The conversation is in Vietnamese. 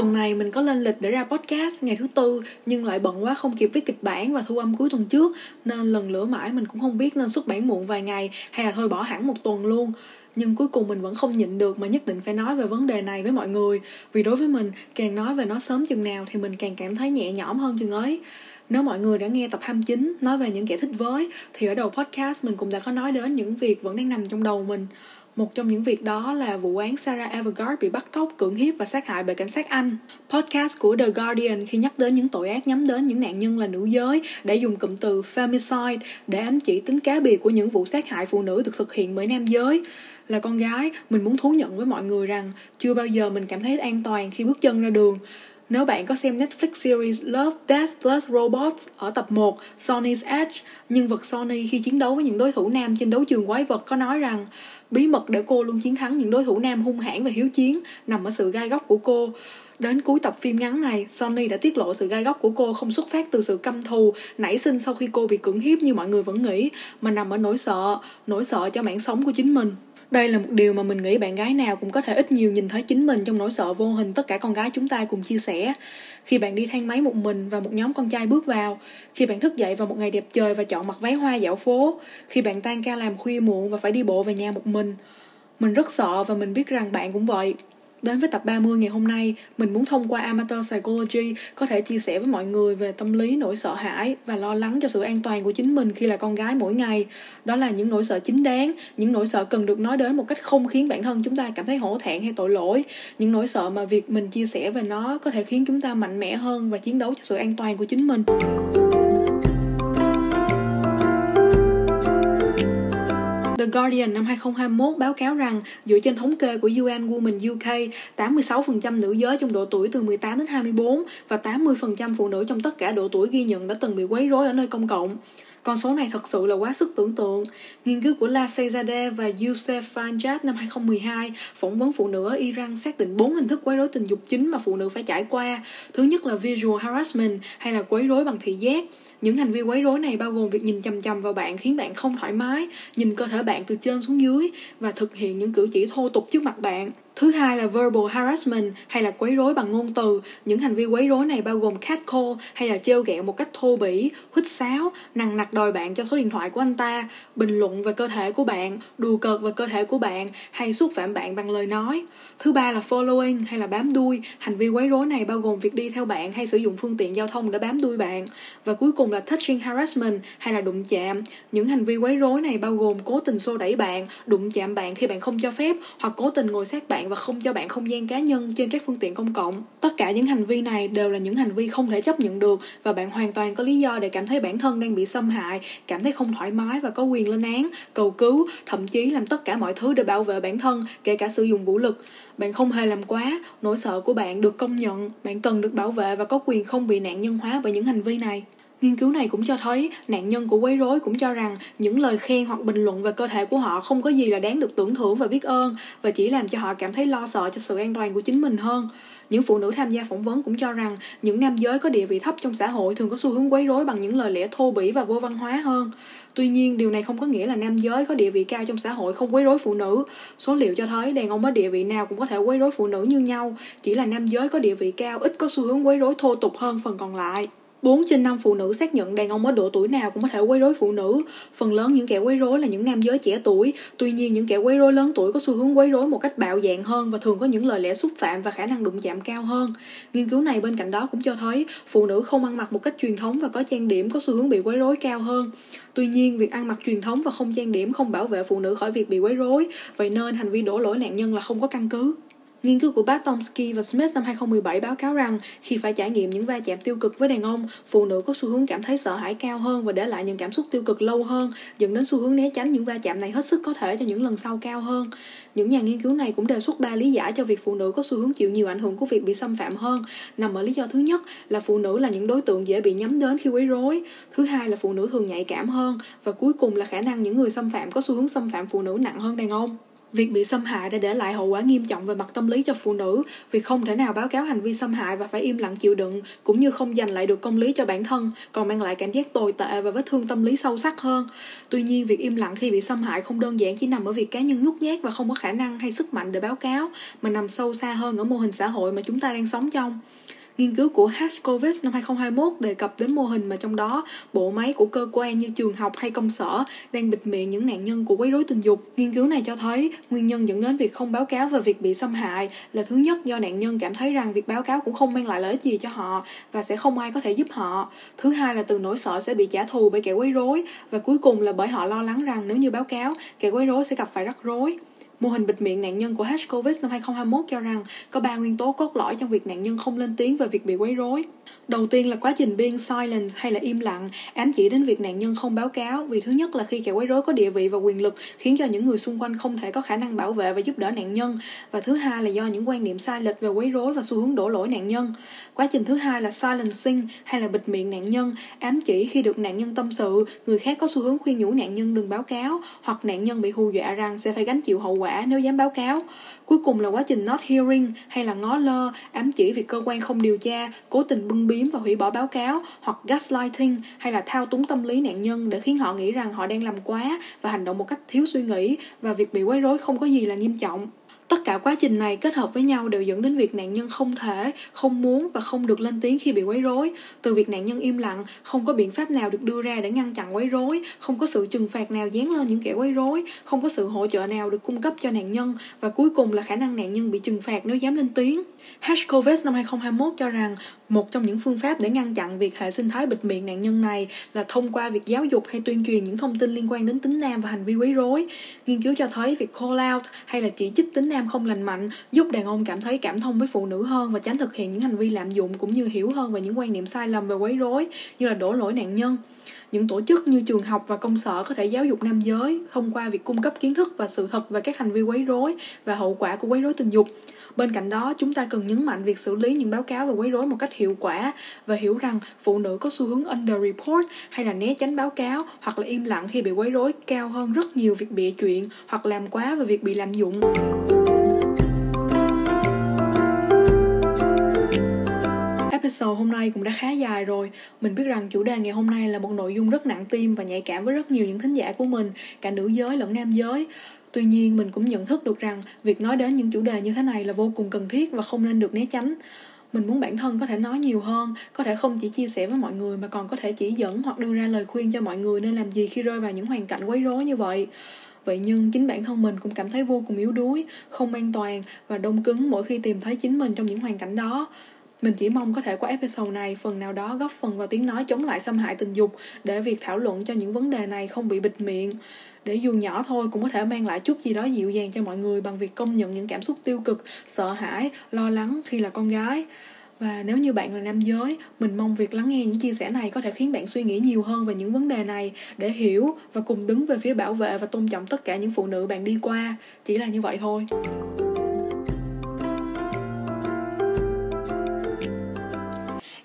Tuần này mình có lên lịch để ra podcast ngày thứ tư, nhưng lại bận quá không kịp viết kịch bản và thu âm cuối tuần trước, nên lần lửa mãi mình cũng không biết nên xuất bản muộn vài ngày hay là thôi bỏ hẳn một tuần luôn. Nhưng cuối cùng mình vẫn không nhịn được mà nhất định phải nói về vấn đề này với mọi người. Vì đối với mình, càng nói về nó sớm chừng nào thì mình càng cảm thấy nhẹ nhõm hơn chừng ấy. Nếu mọi người đã nghe tập 29 nói về những kẻ thích với, thì ở đầu podcast mình cũng đã có nói đến những việc vẫn đang nằm trong đầu mình một trong những việc đó là vụ án Sarah Everard bị bắt cóc, cưỡng hiếp và sát hại bởi cảnh sát Anh. Podcast của The Guardian khi nhắc đến những tội ác nhắm đến những nạn nhân là nữ giới đã dùng cụm từ femicide để ám chỉ tính cá biệt của những vụ sát hại phụ nữ được thực hiện bởi nam giới. Là con gái, mình muốn thú nhận với mọi người rằng chưa bao giờ mình cảm thấy an toàn khi bước chân ra đường. Nếu bạn có xem Netflix series Love, Death plus Robots ở tập 1 Sony's Edge, nhân vật Sony khi chiến đấu với những đối thủ nam trên đấu trường quái vật có nói rằng bí mật để cô luôn chiến thắng những đối thủ nam hung hãn và hiếu chiến nằm ở sự gai góc của cô. Đến cuối tập phim ngắn này, Sony đã tiết lộ sự gai góc của cô không xuất phát từ sự căm thù nảy sinh sau khi cô bị cưỡng hiếp như mọi người vẫn nghĩ, mà nằm ở nỗi sợ, nỗi sợ cho mạng sống của chính mình. Đây là một điều mà mình nghĩ bạn gái nào cũng có thể ít nhiều nhìn thấy chính mình trong nỗi sợ vô hình tất cả con gái chúng ta cùng chia sẻ. Khi bạn đi thang máy một mình và một nhóm con trai bước vào, khi bạn thức dậy vào một ngày đẹp trời và chọn mặc váy hoa dạo phố, khi bạn tan ca làm khuya muộn và phải đi bộ về nhà một mình. Mình rất sợ và mình biết rằng bạn cũng vậy. Đến với tập 30 ngày hôm nay, mình muốn thông qua Amateur Psychology có thể chia sẻ với mọi người về tâm lý nỗi sợ hãi và lo lắng cho sự an toàn của chính mình khi là con gái mỗi ngày. Đó là những nỗi sợ chính đáng, những nỗi sợ cần được nói đến một cách không khiến bản thân chúng ta cảm thấy hổ thẹn hay tội lỗi. Những nỗi sợ mà việc mình chia sẻ về nó có thể khiến chúng ta mạnh mẽ hơn và chiến đấu cho sự an toàn của chính mình. The Guardian năm 2021 báo cáo rằng dựa trên thống kê của UN Women UK, 86% nữ giới trong độ tuổi từ 18 đến 24 và 80% phụ nữ trong tất cả độ tuổi ghi nhận đã từng bị quấy rối ở nơi công cộng. Con số này thật sự là quá sức tưởng tượng. Nghiên cứu của La Seyzadeh và Youssef Fanjat năm 2012 phỏng vấn phụ nữ ở Iran xác định bốn hình thức quấy rối tình dục chính mà phụ nữ phải trải qua. Thứ nhất là visual harassment hay là quấy rối bằng thị giác. Những hành vi quấy rối này bao gồm việc nhìn chằm chằm vào bạn khiến bạn không thoải mái, nhìn cơ thể bạn từ trên xuống dưới và thực hiện những cử chỉ thô tục trước mặt bạn. Thứ hai là verbal harassment hay là quấy rối bằng ngôn từ. Những hành vi quấy rối này bao gồm catcall hay là trêu ghẹo một cách thô bỉ, huýt sáo, nằng nặc đòi bạn cho số điện thoại của anh ta, bình luận về cơ thể của bạn, đùa cợt về cơ thể của bạn hay xúc phạm bạn bằng lời nói. Thứ ba là following hay là bám đuôi. Hành vi quấy rối này bao gồm việc đi theo bạn hay sử dụng phương tiện giao thông để bám đuôi bạn. Và cuối cùng là touching harassment hay là đụng chạm. Những hành vi quấy rối này bao gồm cố tình xô đẩy bạn, đụng chạm bạn khi bạn không cho phép hoặc cố tình ngồi sát bạn và không cho bạn không gian cá nhân trên các phương tiện công cộng. Tất cả những hành vi này đều là những hành vi không thể chấp nhận được và bạn hoàn toàn có lý do để cảm thấy bản thân đang bị xâm hại, cảm thấy không thoải mái và có quyền lên án, cầu cứu, thậm chí làm tất cả mọi thứ để bảo vệ bản thân, kể cả sử dụng vũ lực. Bạn không hề làm quá, nỗi sợ của bạn được công nhận, bạn cần được bảo vệ và có quyền không bị nạn nhân hóa bởi những hành vi này. Nghiên cứu này cũng cho thấy nạn nhân của quấy rối cũng cho rằng những lời khen hoặc bình luận về cơ thể của họ không có gì là đáng được tưởng thưởng và biết ơn và chỉ làm cho họ cảm thấy lo sợ cho sự an toàn của chính mình hơn. Những phụ nữ tham gia phỏng vấn cũng cho rằng những nam giới có địa vị thấp trong xã hội thường có xu hướng quấy rối bằng những lời lẽ thô bỉ và vô văn hóa hơn. Tuy nhiên, điều này không có nghĩa là nam giới có địa vị cao trong xã hội không quấy rối phụ nữ. Số liệu cho thấy đàn ông ở địa vị nào cũng có thể quấy rối phụ nữ như nhau, chỉ là nam giới có địa vị cao ít có xu hướng quấy rối thô tục hơn phần còn lại. 4 trên 5 phụ nữ xác nhận đàn ông ở độ tuổi nào cũng có thể quấy rối phụ nữ. Phần lớn những kẻ quấy rối là những nam giới trẻ tuổi, tuy nhiên những kẻ quấy rối lớn tuổi có xu hướng quấy rối một cách bạo dạn hơn và thường có những lời lẽ xúc phạm và khả năng đụng chạm cao hơn. Nghiên cứu này bên cạnh đó cũng cho thấy phụ nữ không ăn mặc một cách truyền thống và có trang điểm có xu hướng bị quấy rối cao hơn. Tuy nhiên, việc ăn mặc truyền thống và không trang điểm không bảo vệ phụ nữ khỏi việc bị quấy rối, vậy nên hành vi đổ lỗi nạn nhân là không có căn cứ. Nghiên cứu của bác Tomsky và Smith năm 2017 báo cáo rằng khi phải trải nghiệm những va chạm tiêu cực với đàn ông, phụ nữ có xu hướng cảm thấy sợ hãi cao hơn và để lại những cảm xúc tiêu cực lâu hơn, dẫn đến xu hướng né tránh những va chạm này hết sức có thể cho những lần sau cao hơn. Những nhà nghiên cứu này cũng đề xuất ba lý giải cho việc phụ nữ có xu hướng chịu nhiều ảnh hưởng của việc bị xâm phạm hơn. Nằm ở lý do thứ nhất là phụ nữ là những đối tượng dễ bị nhắm đến khi quấy rối, thứ hai là phụ nữ thường nhạy cảm hơn và cuối cùng là khả năng những người xâm phạm có xu hướng xâm phạm phụ nữ nặng hơn đàn ông. Việc bị xâm hại đã để lại hậu quả nghiêm trọng về mặt tâm lý cho phụ nữ, vì không thể nào báo cáo hành vi xâm hại và phải im lặng chịu đựng, cũng như không giành lại được công lý cho bản thân, còn mang lại cảm giác tồi tệ và vết thương tâm lý sâu sắc hơn. Tuy nhiên, việc im lặng khi bị xâm hại không đơn giản chỉ nằm ở việc cá nhân nhút nhát và không có khả năng hay sức mạnh để báo cáo, mà nằm sâu xa hơn ở mô hình xã hội mà chúng ta đang sống trong. Nghiên cứu của Hashkovich năm 2021 đề cập đến mô hình mà trong đó bộ máy của cơ quan như trường học hay công sở đang bịt miệng những nạn nhân của quấy rối tình dục. Nghiên cứu này cho thấy nguyên nhân dẫn đến việc không báo cáo về việc bị xâm hại là thứ nhất do nạn nhân cảm thấy rằng việc báo cáo cũng không mang lại lợi ích gì cho họ và sẽ không ai có thể giúp họ. Thứ hai là từ nỗi sợ sẽ bị trả thù bởi kẻ quấy rối và cuối cùng là bởi họ lo lắng rằng nếu như báo cáo, kẻ quấy rối sẽ gặp phải rắc rối. Mô hình bịt miệng nạn nhân của Hashkovich năm 2021 cho rằng có ba nguyên tố cốt lõi trong việc nạn nhân không lên tiếng về việc bị quấy rối. Đầu tiên là quá trình being silent hay là im lặng, ám chỉ đến việc nạn nhân không báo cáo vì thứ nhất là khi kẻ quấy rối có địa vị và quyền lực khiến cho những người xung quanh không thể có khả năng bảo vệ và giúp đỡ nạn nhân và thứ hai là do những quan niệm sai lệch về quấy rối và xu hướng đổ lỗi nạn nhân. Quá trình thứ hai là silencing hay là bịt miệng nạn nhân, ám chỉ khi được nạn nhân tâm sự, người khác có xu hướng khuyên nhủ nạn nhân đừng báo cáo hoặc nạn nhân bị hù dọa rằng sẽ phải gánh chịu hậu quả nếu dám báo cáo. Cuối cùng là quá trình not hearing hay là ngó lơ, ám chỉ việc cơ quan không điều tra, cố tình bưng biếm và hủy bỏ báo cáo hoặc gaslighting hay là thao túng tâm lý nạn nhân để khiến họ nghĩ rằng họ đang làm quá và hành động một cách thiếu suy nghĩ và việc bị quấy rối không có gì là nghiêm trọng. Cả quá trình này kết hợp với nhau đều dẫn đến việc nạn nhân không thể, không muốn và không được lên tiếng khi bị quấy rối. Từ việc nạn nhân im lặng, không có biện pháp nào được đưa ra để ngăn chặn quấy rối, không có sự trừng phạt nào dán lên những kẻ quấy rối, không có sự hỗ trợ nào được cung cấp cho nạn nhân và cuối cùng là khả năng nạn nhân bị trừng phạt nếu dám lên tiếng. Hashkovich năm 2021 cho rằng một trong những phương pháp để ngăn chặn việc hệ sinh thái bịt miệng nạn nhân này là thông qua việc giáo dục hay tuyên truyền những thông tin liên quan đến tính nam và hành vi quấy rối. Nghiên cứu cho thấy việc call out hay là chỉ trích tính nam không lành mạnh giúp đàn ông cảm thấy cảm thông với phụ nữ hơn và tránh thực hiện những hành vi lạm dụng cũng như hiểu hơn về những quan niệm sai lầm về quấy rối như là đổ lỗi nạn nhân những tổ chức như trường học và công sở có thể giáo dục nam giới thông qua việc cung cấp kiến thức và sự thật về các hành vi quấy rối và hậu quả của quấy rối tình dục Bên cạnh đó, chúng ta cần nhấn mạnh việc xử lý những báo cáo về quấy rối một cách hiệu quả và hiểu rằng phụ nữ có xu hướng underreport hay là né tránh báo cáo hoặc là im lặng khi bị quấy rối cao hơn rất nhiều việc bịa chuyện hoặc làm quá về việc bị lạm dụng. episode hôm nay cũng đã khá dài rồi. Mình biết rằng chủ đề ngày hôm nay là một nội dung rất nặng tim và nhạy cảm với rất nhiều những thính giả của mình, cả nữ giới lẫn nam giới. Tuy nhiên mình cũng nhận thức được rằng việc nói đến những chủ đề như thế này là vô cùng cần thiết và không nên được né tránh. Mình muốn bản thân có thể nói nhiều hơn, có thể không chỉ chia sẻ với mọi người mà còn có thể chỉ dẫn hoặc đưa ra lời khuyên cho mọi người nên làm gì khi rơi vào những hoàn cảnh quấy rối như vậy. Vậy nhưng chính bản thân mình cũng cảm thấy vô cùng yếu đuối, không an toàn và đông cứng mỗi khi tìm thấy chính mình trong những hoàn cảnh đó. Mình chỉ mong có thể qua episode này phần nào đó góp phần vào tiếng nói chống lại xâm hại tình dục để việc thảo luận cho những vấn đề này không bị bịt miệng để dù nhỏ thôi cũng có thể mang lại chút gì đó dịu dàng cho mọi người bằng việc công nhận những cảm xúc tiêu cực, sợ hãi, lo lắng khi là con gái. Và nếu như bạn là nam giới, mình mong việc lắng nghe những chia sẻ này có thể khiến bạn suy nghĩ nhiều hơn về những vấn đề này để hiểu và cùng đứng về phía bảo vệ và tôn trọng tất cả những phụ nữ bạn đi qua. Chỉ là như vậy thôi.